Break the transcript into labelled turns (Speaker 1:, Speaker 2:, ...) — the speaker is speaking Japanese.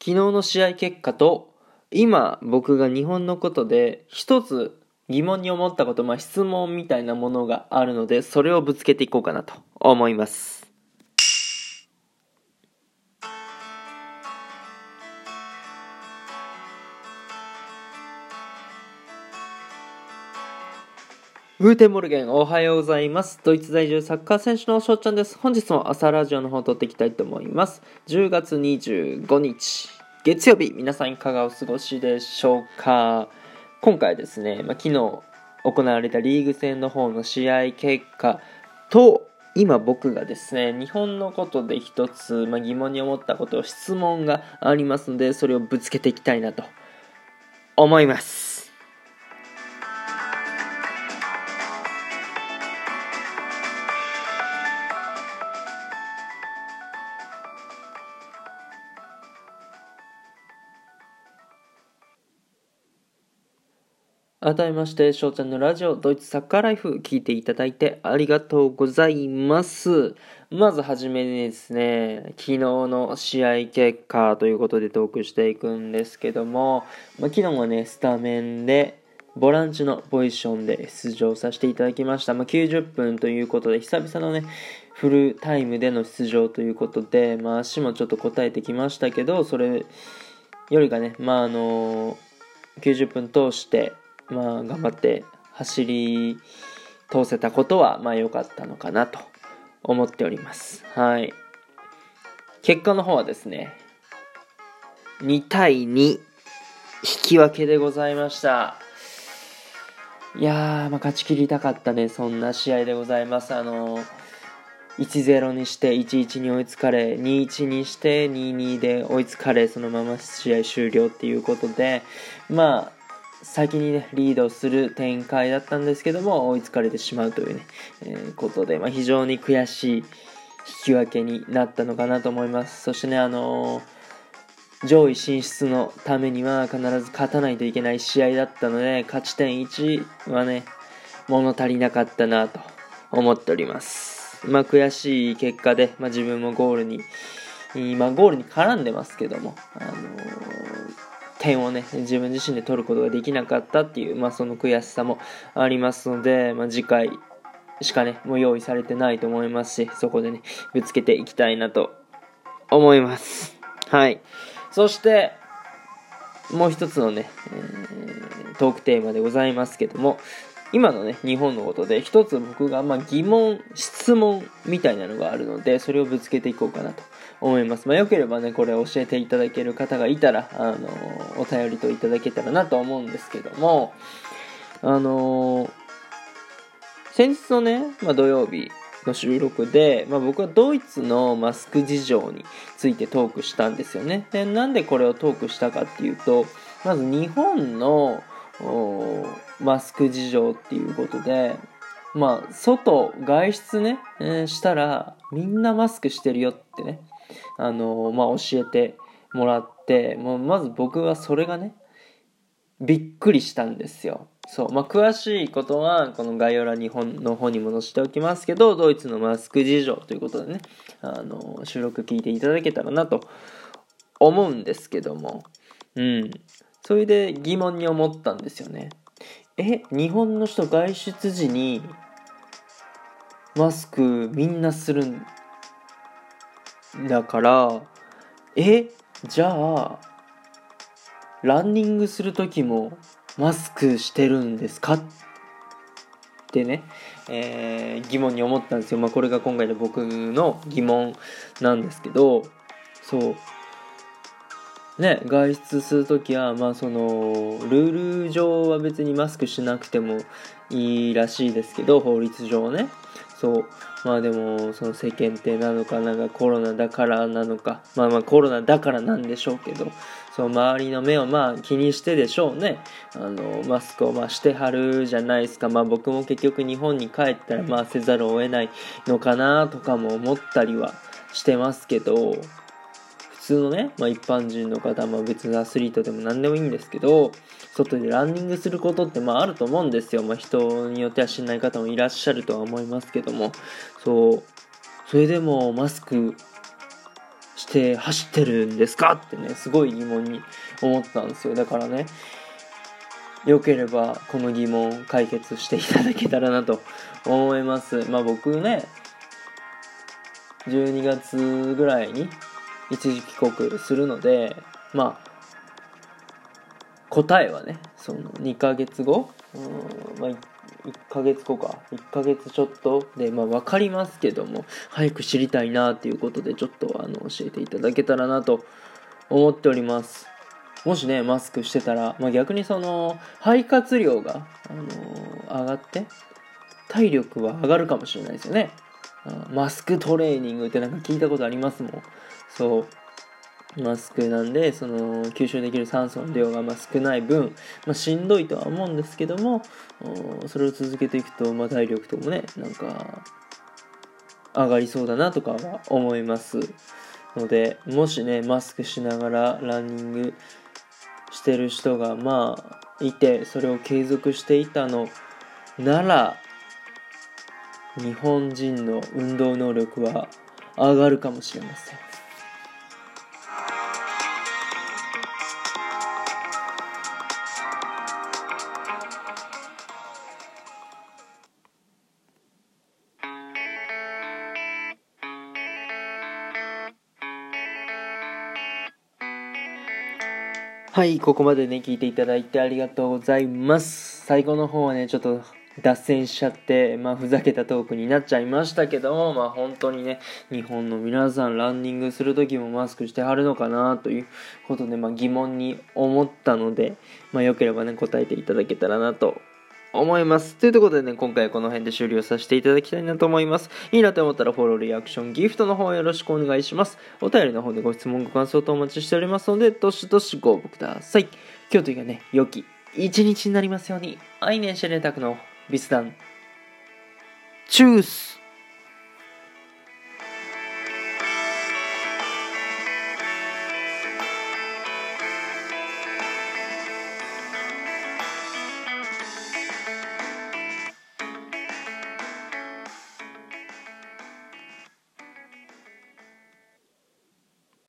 Speaker 1: 昨日の試合結果と今僕が日本のことで一つ疑問に思ったこと、まあ、質問みたいなものがあるのでそれをぶつけていこうかなと思います。 Guten Morgen、おはようございます。ドイツ在住サッカー選手の翔ちゃんです。本日も朝ラジオの方を撮っていきたいと思います。10月25日、月曜日、皆さんいかがお過ごしでしょうか今回ですね、まあ、昨日行われたリーグ戦の方の試合結果と、今僕がですね、日本のことで一つ、まあ、疑問に思ったこと、質問がありますので、それをぶつけていきたいなと思います。改めまして、翔ちゃんのラジオ、ドイツサッカーライフ、聞いていただいてありがとうございます。まずはじめにですね、昨日の試合結果ということでトークしていくんですけども、まあ、昨日はね、スタメンで、ボランチのポジションで出場させていただきました。まあ、90分ということで、久々のね、フルタイムでの出場ということで、まあ、足もちょっと答えてきましたけど、それよりかね、まあ、あの90分通して、まあ、頑張って走り通せたことは、まあ、良かったのかなと思っております。はい。結果の方はですね、2対2、引き分けでございました。いや、まあ、勝ち切りたかったね、そんな試合でございます。あのー、1-0にして1-1に追いつかれ、2-1にして2-2で追いつかれ、そのまま試合終了っていうことで、まあ、先にね、リードする展開だったんですけども、追いつかれてしまうというね、えー、ことで、まあ、非常に悔しい引き分けになったのかなと思います。そしてね、あのー、上位進出のためには必ず勝たないといけない試合だったので、勝ち点1はね、物足りなかったなと思っております。まあ、悔しい結果で、まあ、自分もゴールに、まあ、ゴールに絡んでますけども、あの点をね、自分自身で取ることができなかったっていう、まあ、その悔しさもありますので、まあ、次回しかね、もう用意されてないと思いますし、そこでね、ぶつけていきたいなと思います。はい。そして、もう一つのね、えー、トークテーマでございますけども、今のね、日本のことで一つ僕がま疑問、質問みたいなのがあるので、それをぶつけていこうかなと思います。まあ、よければね、これ教えていただける方がいたら、あのお便りといただけたらなと思うんですけども、あの先日のね、まあ、土曜日の収録で、まあ、僕はドイツのマスク事情についてトークしたんですよね。で、なんでこれをトークしたかっていうと、まず日本のマスク事情っていうことで、まあ、外、外出ね、えー、したら、みんなマスクしてるよってね、あの、まあ、教えてもらって、もうまず僕はそれがね、びっくりしたんですよ。そう。まあ、詳しいことは、この概要欄に本の方にも載せておきますけど、ドイツのマスク事情ということでね、あの、収録聞いていただけたらなと思うんですけども、うん。それで疑問に思ったんですよね。え、日本の人外出時にマスクみんなするんだから、え、じゃあ、ランニングする時もマスクしてるんですか？ってね、えー、疑問に思ったんですよ。まあこれが今回の僕の疑問なんですけど、そう。ね、外出するときは、まあその、ルール上は別にマスクしなくてもいいらしいですけど、法律上ね。そう。まあでも、その世間体なのか、なんかコロナだからなのか、まあまあコロナだからなんでしょうけど、そう、周りの目をまあ気にしてでしょうね。あの、マスクをましてはるじゃないですか。まあ僕も結局日本に帰ったらまあせざるを得ないのかなとかも思ったりはしてますけど普、通のね、まあ、一般人の方、まあ、別のアスリートでも何でもいいんですけど、外でランニングすることってまああると思うんですよ。まあ、人によってはしない方もいらっしゃるとは思いますけども、そう、それでもマスクして走ってるんですかってねすごい疑問に思ったんですよ。だからねよければこの疑問解決していただけたらなと思います。まあ僕ね12月ぐらいに一時帰国するのでまあ答えはねその2ヶ月後？うんまあ1ヶ月後か。1ヶ月ちょっとでまあ分かりますけども早く知りたいなっていうことでちょっとあの教えていただけたらなと思っております。もしねマスクしてたら、まあ、逆にその肺活量が、あのー、上がって体力は上がるかもしれないですよね。マスクトレーニングってなんか聞いたことありますもん。そう。マスクなんでその吸収できる酸素の量がま少ない分、まあ、しんどいとは思うんですけどもそれを続けていくと、まあ、体力ともねなんか上がりそうだなとかは思います。のでもしねマスクしながらランニングしてる人がまあいてそれを継続していたのなら日本人の運動能力は上がるかもしれません。はい、ここまでね、聞いていただいてありがとうございます。最後の方はね、ちょっと脱線しちゃって、まあ、ふざけたトークになっちゃいましたけども、まあ、本当にね、日本の皆さん、ランニングする時もマスクしてはるのかなということで、まあ、疑問に思ったので、まあ、よければね、答えていただけたらなと思います。ということでね、今回はこの辺で終了させていただきたいなと思います。いいなと思ったらフォロー、リアクション、ギフトの方よろしくお願いします。お便りの方でご質問、ご感想とお待ちしておりますので、どしどしご応募ください。今日というかね、良き一日になりますように。アイネンシェネタクのビスダン。チュース